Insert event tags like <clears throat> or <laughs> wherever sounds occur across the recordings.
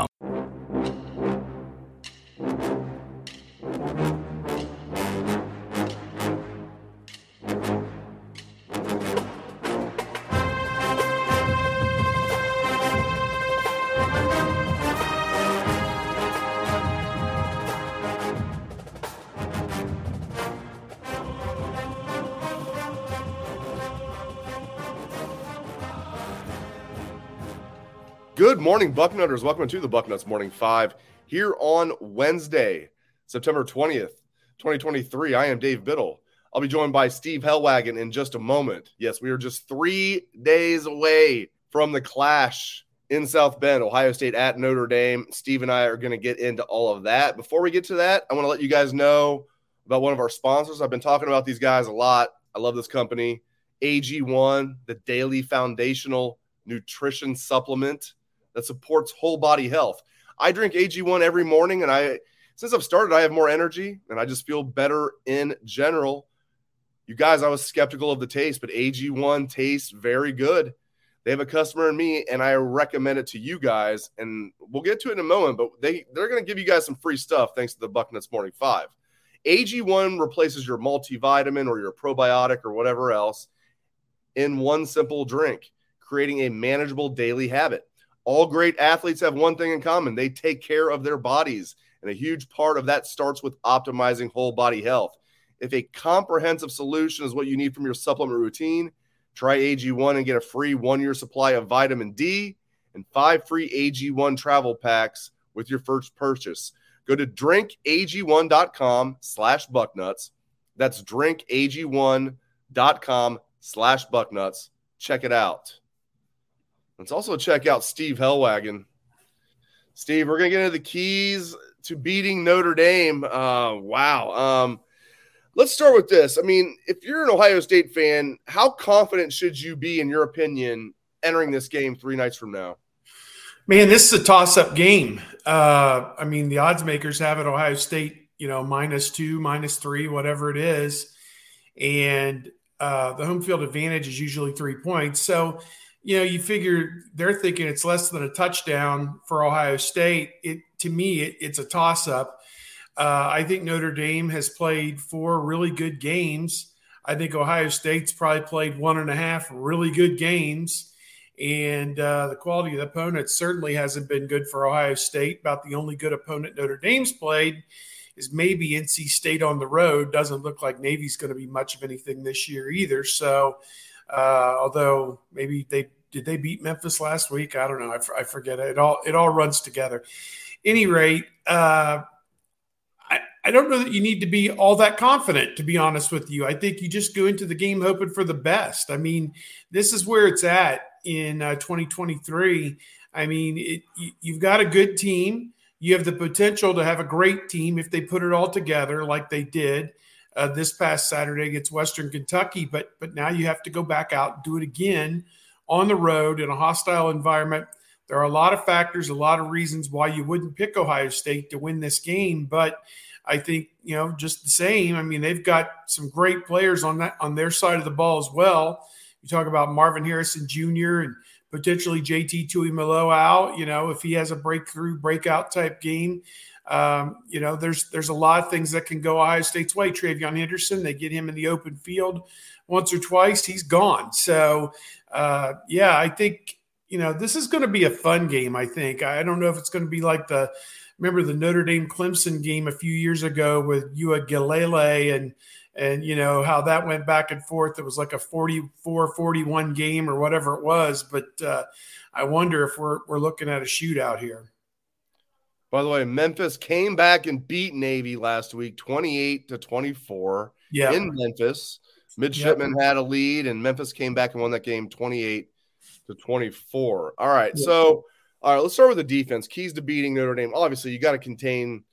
www.thebeatmaker.com. Good morning, Bucknutters. Welcome to the Bucknuts Morning Five here on Wednesday, September 20th, 2023. I am Dave Biddle. I'll be joined by Steve Helwagen in just a moment. Yes, we are just three days away from the clash in South Bend, Ohio State at Notre Dame. Steve and I are going to get into all of that. Before we get to that, I want to let you guys know about one of our sponsors. I've been talking about these guys a lot. I love this company, AG1, the daily foundational nutrition supplement that supports whole body health. I drink AG1 every morning, and I since I've started, I have more energy and I just feel better in general. You guys, I was skeptical of the taste, but AG1 tastes very good. They have a customer in me, and I recommend it to you guys. And we'll get to it in a moment, but they, they're going to give you guys some free stuff thanks to the Bucknuts Morning Five. AG1 replaces your multivitamin or your probiotic or whatever else in one simple drink, creating a manageable daily habit all great athletes have one thing in common they take care of their bodies. And a huge part of that starts with optimizing whole body health. If a comprehensive solution is what you need from your supplement routine, try AG1 and get a free one year supply of vitamin D and five free AG1 travel packs with your first purchase. Go to drinkag1.com slash bucknuts. That's drinkag1.com slash bucknuts. Check it out. Let's also check out Steve Helwagen. Steve, we're gonna get into the keys to beating Notre Dame. Uh, wow. Um, let's start with this. I mean, if you're an Ohio State fan, how confident should you be, in your opinion, entering this game three nights from now? Man, this is a toss-up game. Uh, I mean, the odds makers have it Ohio State, you know, minus two, minus three, whatever it is, and uh, the home field advantage is usually three points. So you know, you figure they're thinking it's less than a touchdown for Ohio State. It to me, it, it's a toss up. Uh, I think Notre Dame has played four really good games. I think Ohio State's probably played one and a half really good games. And uh, the quality of the opponent certainly hasn't been good for Ohio State. About the only good opponent Notre Dame's played is maybe NC State on the road. Doesn't look like Navy's going to be much of anything this year either. So, uh, although maybe they did they beat Memphis last week? I don't know. I, I forget it. it. all it all runs together. Any rate, uh, I I don't know that you need to be all that confident. To be honest with you, I think you just go into the game hoping for the best. I mean, this is where it's at in uh, 2023. I mean, it, you, you've got a good team. You have the potential to have a great team if they put it all together like they did uh, this past Saturday against Western Kentucky. But but now you have to go back out and do it again on the road in a hostile environment. There are a lot of factors, a lot of reasons why you wouldn't pick Ohio State to win this game, but I think you know just the same. I mean, they've got some great players on that on their side of the ball as well. You talk about Marvin Harrison Jr. and potentially JT Tuimoloau out. You know, if he has a breakthrough, breakout type game, um, you know, there's there's a lot of things that can go Ohio State's way. TreVeyon Henderson, they get him in the open field once or twice, he's gone. So, uh, yeah, I think you know this is going to be a fun game. I think I don't know if it's going to be like the remember the Notre Dame Clemson game a few years ago with Uiagalelei and and you know how that went back and forth. It was like a 44-41 game or whatever it was. But uh, I wonder if we're we're looking at a shootout here. By the way, Memphis came back and beat Navy last week, 28 to 24 yeah. in Memphis. Midshipman yep. had a lead, and Memphis came back and won that game 28 to 24. All right. Yep. So All right, let's start with the defense. Keys to beating Notre Dame. Obviously, you got to contain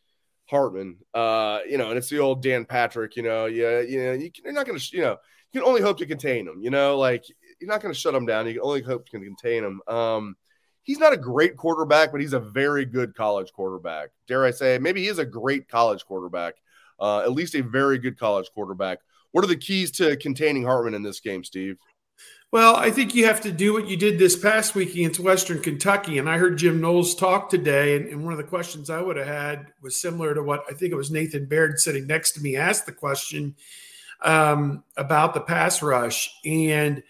Hartman. Uh, you know, and it's the old Dan Patrick. You know, yeah, you know, you are not going to, you know, you can only hope to contain him. You know, like you're not going to shut him down. You can only hope to contain him. Um, he's not a great quarterback, but he's a very good college quarterback. Dare I say, maybe he is a great college quarterback. Uh, at least a very good college quarterback. What are the keys to containing Hartman in this game, Steve? Well, I think you have to do what you did this past week against Western Kentucky. And I heard Jim Knowles talk today. And, and, one of the questions I would have had was similar to what I think it was Nathan Baird sitting next to me asked the question um, about the pass rush. And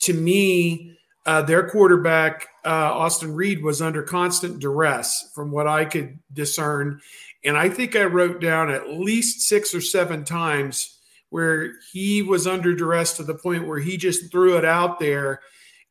to me, uh, their quarterback, uh, Austin Reed, was under constant duress from what I could discern. And I think I wrote down at least six or seven times where he was under duress to the point where he just threw it out there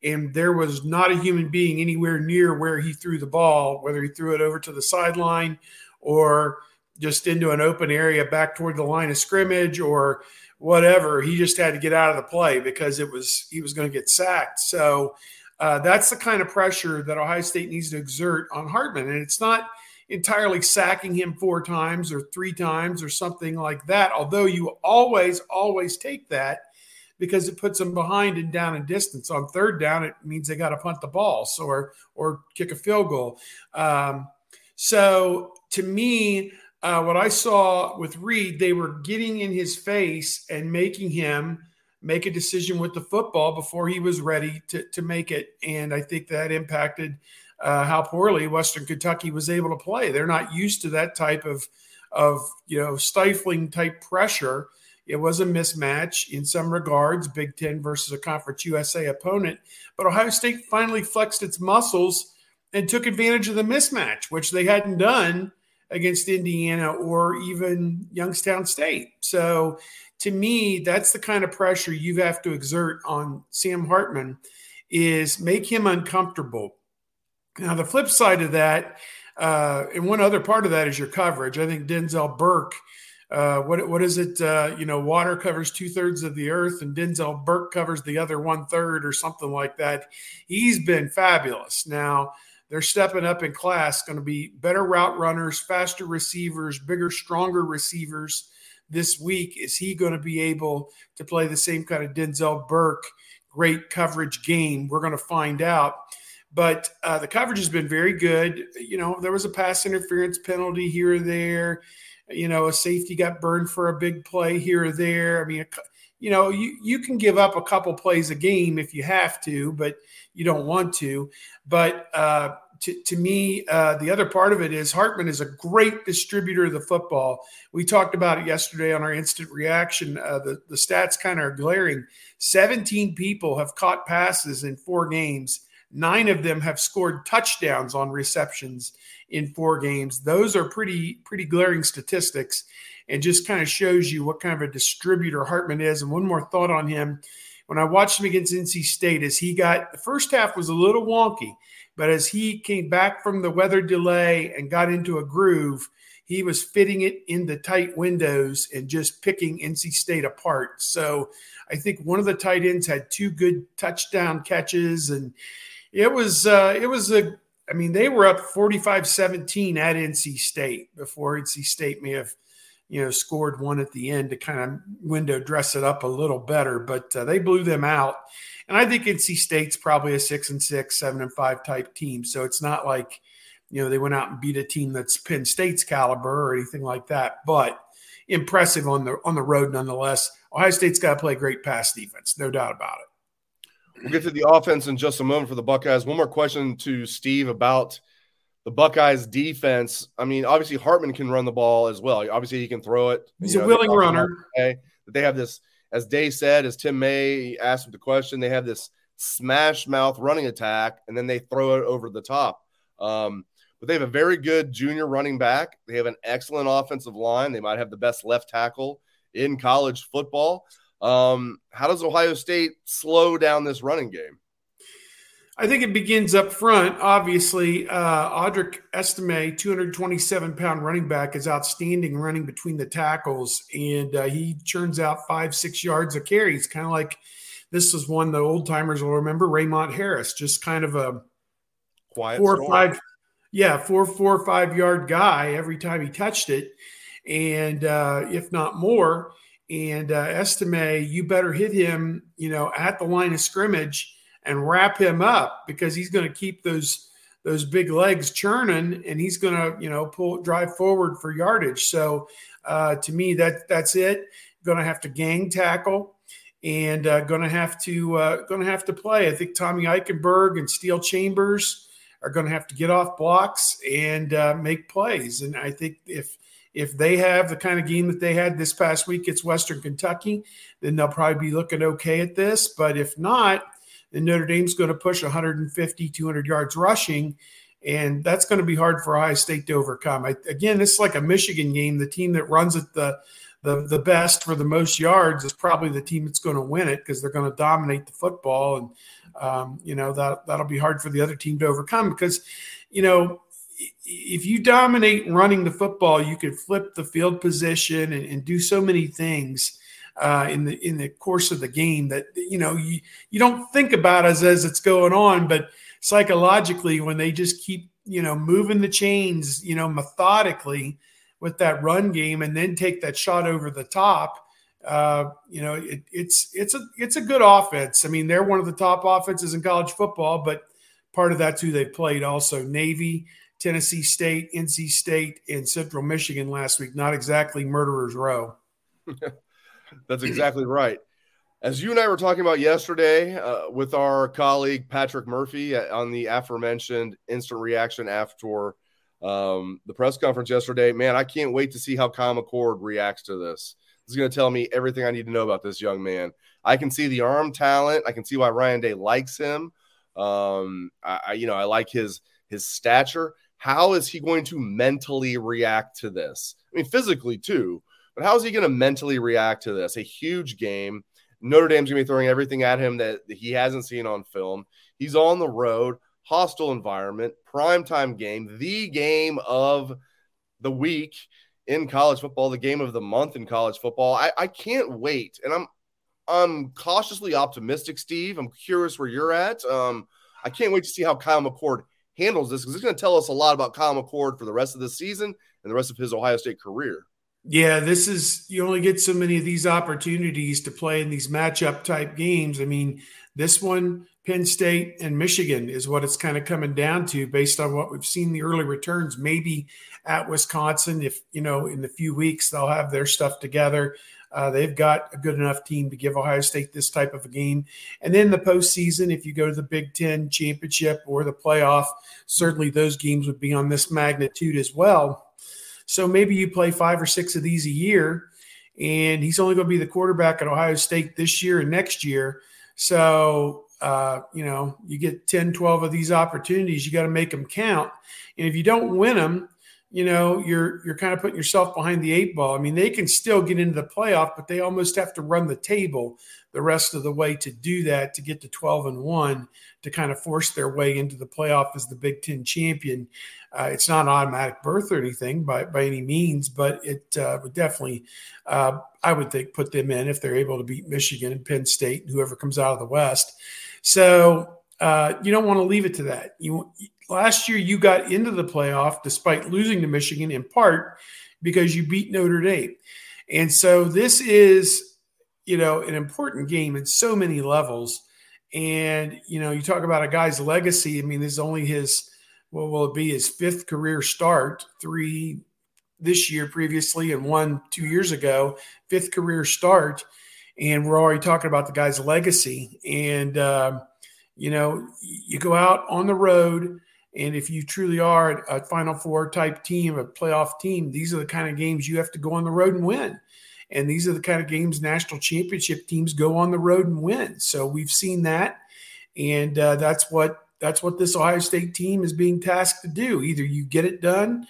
and there was not a human being anywhere near where he threw the ball, whether he threw it over to the sideline or just into an open area back toward the line of scrimmage or whatever. He just had to get out of the play because it was he was going to get sacked. So uh, that's the kind of pressure that Ohio State needs to exert on Hartman, and it's not entirely sacking him four times or three times or something like that. Although you always, always take that because it puts them behind and down in distance. On third down, it means they got to punt the ball, so or or kick a field goal. Um, so to me, uh, what I saw with Reed, they were getting in his face and making him make a decision with the football before he was ready to, to make it. And I think that impacted uh, how poorly Western Kentucky was able to play. They're not used to that type of of you know stifling type pressure. It was a mismatch in some regards, Big Ten versus a Conference USA opponent. But Ohio State finally flexed its muscles and took advantage of the mismatch, which they hadn't done against Indiana or even Youngstown State. So to me, that's the kind of pressure you have to exert on Sam Hartman is make him uncomfortable now, the flip side of that, uh, and one other part of that is your coverage. I think Denzel Burke, uh, what what is it? Uh, you know, water covers two thirds of the earth, and Denzel Burke covers the other one third, or something like that. He's been fabulous. Now they're stepping up in class. Going to be better route runners, faster receivers, bigger, stronger receivers. This week, is he going to be able to play the same kind of Denzel Burke great coverage game? We're going to find out. But uh, the coverage has been very good. You know, there was a pass interference penalty here or there. You know, a safety got burned for a big play here or there. I mean, you know, you, you can give up a couple plays a game if you have to, but you don't want to. But uh, to, to me, uh, the other part of it is Hartman is a great distributor of the football. We talked about it yesterday on our instant reaction. Uh, the, the stats kind of are glaring. 17 people have caught passes in four games. Nine of them have scored touchdowns on receptions in four games. Those are pretty pretty glaring statistics, and just kind of shows you what kind of a distributor Hartman is. And one more thought on him: when I watched him against NC State, as he got the first half was a little wonky, but as he came back from the weather delay and got into a groove, he was fitting it in the tight windows and just picking NC State apart. So I think one of the tight ends had two good touchdown catches and it was uh, it was a I mean they were up 45-17 at NC State before NC State may have you know scored one at the end to kind of window dress it up a little better but uh, they blew them out. And I think NC State's probably a 6 and 6 7 and 5 type team. So it's not like you know they went out and beat a team that's Penn State's caliber or anything like that but impressive on the on the road nonetheless. Ohio State's got to play great pass defense no doubt about it We'll get to the offense in just a moment for the Buckeyes. One more question to Steve about the Buckeyes defense. I mean, obviously Hartman can run the ball as well. Obviously, he can throw it. He's you know, a willing runner. Okay, they have this, as Day said, as Tim May asked him the question, they have this smash mouth running attack, and then they throw it over the top. Um, but they have a very good junior running back. They have an excellent offensive line. They might have the best left tackle in college football. Um, how does Ohio State slow down this running game? I think it begins up front. Obviously, uh, Audric Estime, 227 pound running back, is outstanding running between the tackles, and uh, he churns out five, six yards of carries. Kind of like this is one the old timers will remember Raymont Harris, just kind of a quiet four storm. or five, yeah, four, four or five yard guy every time he touched it, and uh, if not more. And uh, Estime, you better hit him, you know, at the line of scrimmage and wrap him up because he's going to keep those those big legs churning and he's going to you know pull drive forward for yardage. So uh, to me that that's it. Going to have to gang tackle and uh, going to have to uh, going to have to play. I think tommy eichenberg and Steele chambers are going to have to get off blocks and uh, make plays. And i think if if they have the kind of game that they had this past week it's western kentucky then they'll probably be looking okay at this but if not then Notre Dame's going to push 150, 200 yards rushing. And that's going to be hard for Ohio State to overcome. I, again, is like a Michigan game. The team that runs it the, the, the best for the most yards is probably the team that's going to win it because they're going to dominate the football. And, um, you know, that, that'll be hard for the other team to overcome because, you know, if you dominate running the football, you could flip the field position and, and do so many things uh, in the in the course of the game that you know you you don't think about as as it's going on, but psychologically when they just keep you know moving the chains, you know methodically with that run game, and then take that shot over the top. Uh, you know, it, it's it's a it's a good offense. I mean, they're one of the top offenses in college football, but part of that's who they played. Also, Navy, Tennessee State, NC State, and Central Michigan last week. Not exactly murderers row. <laughs> That's exactly right. As you and I were talking about yesterday uh, with our colleague Patrick Murphy on the aforementioned instant reaction after um, the press conference yesterday, man, I can't wait to see how Kyle McCord reacts to this. This is going to tell me everything I need to know about this young man. I can see the arm talent. I can see why Ryan Day likes him. Um, I, you know, I like his his stature. How is he going to mentally react to this? I mean, physically too, but how is he going to mentally react to this? A huge game. Notre Dame's going to be throwing everything at him that he hasn't seen on film. He's on the road, hostile environment, primetime game, the game of the week in college football, the game of the month in college football. I, I can't wait. And I'm I'm cautiously optimistic, Steve. I'm curious where you're at. Um, I can't wait to see how Kyle McCord handles this because it's going to tell us a lot about Kyle McCord for the rest of the season and the rest of his Ohio State career. Yeah, this is you only get so many of these opportunities to play in these matchup type games. I mean, this one, Penn State and Michigan, is what it's kind of coming down to based on what we've seen the early returns. Maybe at Wisconsin, if you know, in the few weeks they'll have their stuff together. Uh, they've got a good enough team to give Ohio State this type of a game. And then the postseason, if you go to the Big Ten championship or the playoff, certainly those games would be on this magnitude as well. So maybe you play five or six of these a year, and he's only going to be the quarterback at Ohio State this year and next year. So, uh, you know, you get 10, 12 of these opportunities, you got to make them count. And if you don't win them, you know, you're you're kind of putting yourself behind the eight ball. I mean, they can still get into the playoff, but they almost have to run the table the rest of the way to do that to get to 12 and 1 to kind of force their way into the playoff as the Big Ten champion. Uh, it's not an automatic berth or anything by, by any means, but it uh, would definitely, uh, I would think, put them in if they're able to beat Michigan and Penn State and whoever comes out of the West. So uh, you don't want to leave it to that. You last year you got into the playoff despite losing to Michigan in part because you beat Notre Dame, and so this is you know an important game in so many levels. And you know, you talk about a guy's legacy. I mean, this is only his what will it be his fifth career start? Three this year previously and one two years ago, fifth career start. And we're already talking about the guy's legacy. And, uh, you know, you go out on the road, and if you truly are a Final Four type team, a playoff team, these are the kind of games you have to go on the road and win. And these are the kind of games national championship teams go on the road and win. So we've seen that. And uh, that's what that's what this Ohio State team is being tasked to do. Either you get it done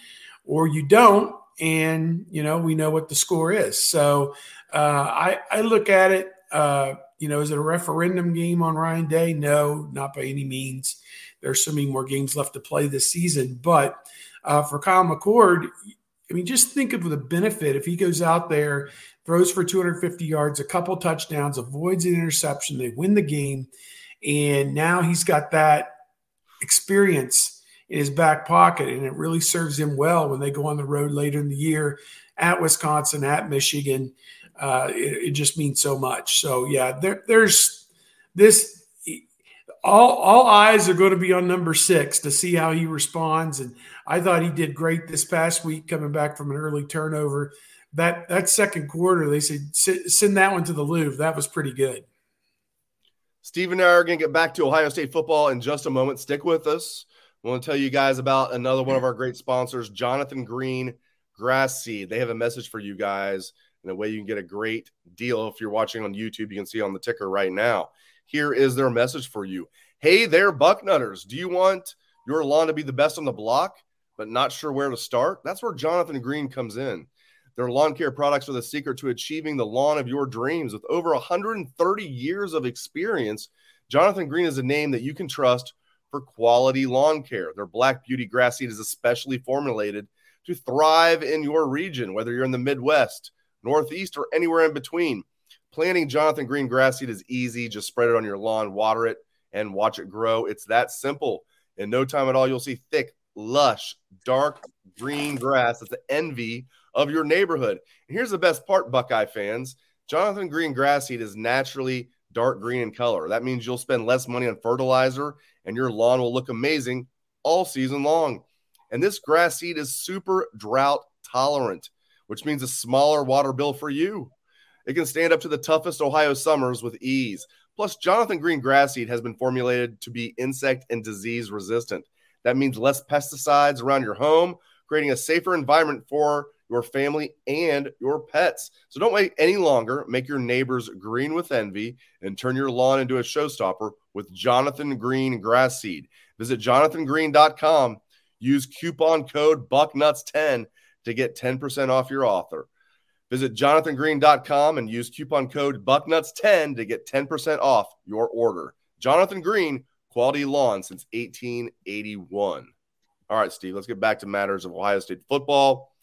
or you don't. And, you know, we know what the score is. So uh, I, I look at it, uh, you know, is it a referendum game on Ryan Day? No, not by any means. There's so many more games left to play this season. But uh, for Kyle McCord, I mean, just think of the benefit if he goes out there, throws for 250 yards, a couple touchdowns, avoids an interception, they win the game. And now he's got that experience in his back pocket, and it really serves him well when they go on the road later in the year at Wisconsin, at Michigan. Uh, it, it, just means so much. So yeah, there, there's this. All all eyes are going to be on number six to see how he responds, and I thought he did great this past week coming back from an early turnover. That that second quarter, they said send that one to the Louvre. That was pretty good. Steve and I are going to get back to Ohio State football in just a moment. Stick with us. I want to tell you guys about another one of our great sponsors, Jonathan Green Grass Seed. They have a message for you guys in a way you can get a great deal. If you're watching on YouTube, you can see on the ticker right now. Here is their message for you. Hey there, Bucknutters. Do you want your lawn to be the best on the block, but not sure where to start? That's where Jonathan Green comes in. Their lawn care products are the secret to achieving the lawn of your dreams. With over 130 years of experience, Jonathan Green is a name that you can trust for quality lawn care. Their Black Beauty grass seed is especially formulated to thrive in your region, whether you're in the Midwest, Northeast, or anywhere in between. Planting Jonathan Green grass seed is easy. Just spread it on your lawn, water it, and watch it grow. It's that simple. In no time at all, you'll see thick, lush, dark green grass. That's the envy of your neighborhood. And here's the best part, Buckeye fans Jonathan Green grass seed is naturally dark green in color. That means you'll spend less money on fertilizer and your lawn will look amazing all season long. And this grass seed is super drought tolerant, which means a smaller water bill for you. It can stand up to the toughest Ohio summers with ease. Plus, Jonathan Green grass seed has been formulated to be insect and disease resistant. That means less pesticides around your home, creating a safer environment for your family, and your pets. So don't wait any longer. Make your neighbors green with envy and turn your lawn into a showstopper with Jonathan Green Grass Seed. Visit jonathangreen.com. Use coupon code BUCKNUTS10 to get 10% off your offer. Visit jonathangreen.com and use coupon code BUCKNUTS10 to get 10% off your order. Jonathan Green, quality lawn since 1881. All right, Steve, let's get back to matters of Ohio State football.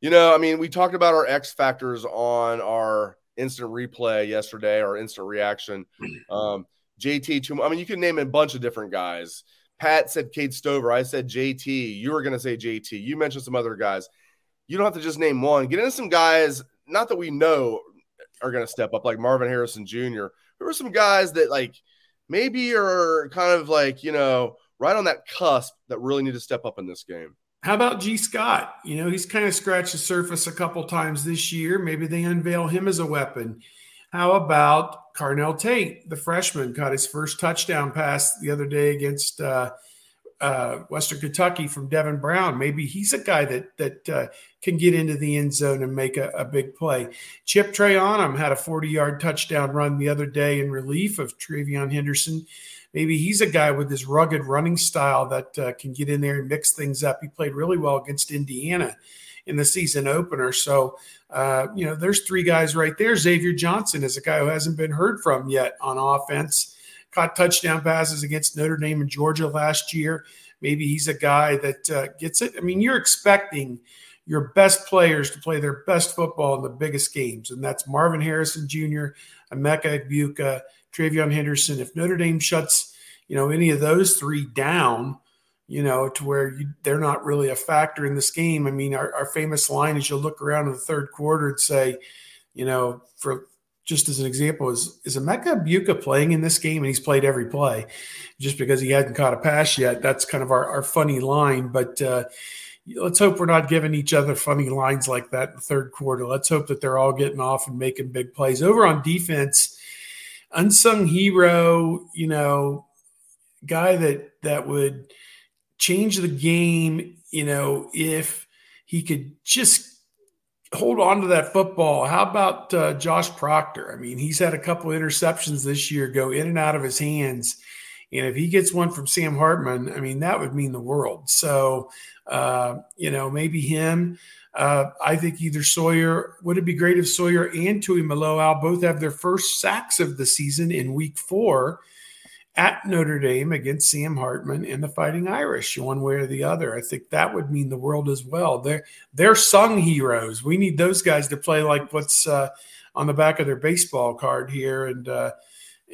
You know, I mean, we talked about our X factors on our instant replay yesterday, our instant reaction. <clears throat> Um, JT, I mean, you can name a bunch of different guys. Pat said Cade Stover. I said JT. You were going to say JT. You mentioned some other guys. You don't have to just name one. Get into some guys, not that we know are going to step up, like Marvin Harrison Jr. There were some guys that, like, maybe are kind of like, you know, right on that cusp that really need to step up in this game. How about Gee Scott? You know, he's kind of scratched the surface a couple times this year. Maybe they unveil him as a weapon. How about Carnell Tate, the freshman, caught his first touchdown pass the other day against uh, uh, Western Kentucky from Devin Brown. Maybe he's a guy that that uh, can get into the end zone and make a, a big play. Chip Trayanum had a 40 yard touchdown run the other day in relief of TreVeyon Henderson maybe he's a guy with this rugged running style that uh, can get in there and mix things up. He played really well against Indiana in the season opener. So, uh, you know, there's three guys right there. Xavier Johnson is a guy who hasn't been heard from yet on offense. Caught touchdown passes against Notre Dame and Georgia last year. Maybe he's a guy that uh, gets it. I mean, you're expecting your best players to play their best football in the biggest games, and that's Marvin Harrison Jr., Emeka Egbuka, TreVeyon Henderson. If Notre Dame shuts, you know, any of those three down, you know, to where you, they're not really a factor in this game. I mean, our, our famous line is you'll look around in the third quarter and say, you know, for just as an example, is is Emeka Egbuka playing in this game? And he's played every play just because he hadn't caught a pass yet. That's kind of our, our funny line. But uh, let's hope we're not giving each other funny lines like that in the third quarter. Let's hope that they're all getting off and making big plays. Over on defense, unsung hero, you know, guy that that would change the game, you know, if he could just hold on to that football. How about uh, Josh Proctor? I mean, he's had a couple of interceptions this year go in and out of his hands. And if he gets one from Sam Hartman, I mean, that would mean the world. So, uh, you know, maybe him. Uh, I think either Sawyer would it be great if Sawyer and Tuimoloau both have their first sacks of the season in week four at Notre Dame against Sam Hartman and the Fighting Irish, one way or the other. I think that would mean the world as well. They're they're sung heroes. We need those guys to play like what's uh, on the back of their baseball card here and uh,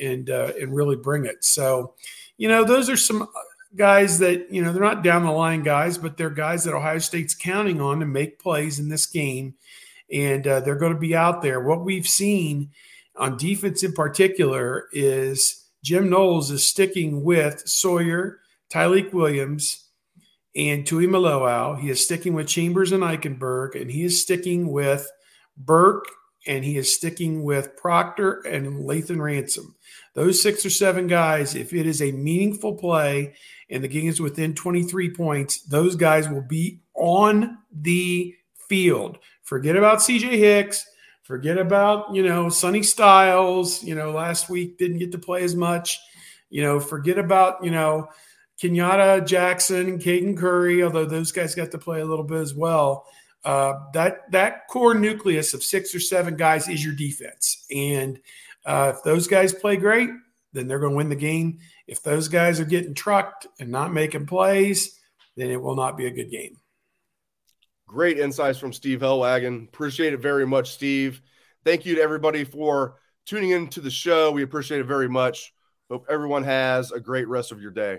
and uh, and really bring it. So, you know, those are some guys that, you know, they're not down the line guys, but they're guys that Ohio State's counting on to make plays in this game. And uh, they're going to be out there. What we've seen on defense in particular is Jim Knowles is sticking with Sawyer, Tyleik Williams, and Tuimoloau. He is sticking with Chambers and Eichenberg, and he is sticking with Burke, and he is sticking with Proctor and Lathan Ransom. Those six or seven guys, if it is a meaningful play and the game is within 23 points, those guys will be on the field. Forget about CJ Hicks. Forget about, you know, Sonny Styles, you know, last week didn't get to play as much. You know, forget about, you know, Kenyatta Jackson, Caden Curry, although those guys got to play a little bit as well. Uh, that that core nucleus of six or seven guys is your defense, and uh, if those guys play great, then they're going to win the game. If those guys are getting trucked and not making plays, then it will not be a good game. Great insights from Steve Helwagen. Appreciate it very much, Steve. Thank you to everybody for tuning into the show. We appreciate it very much. Hope everyone has a great rest of your day.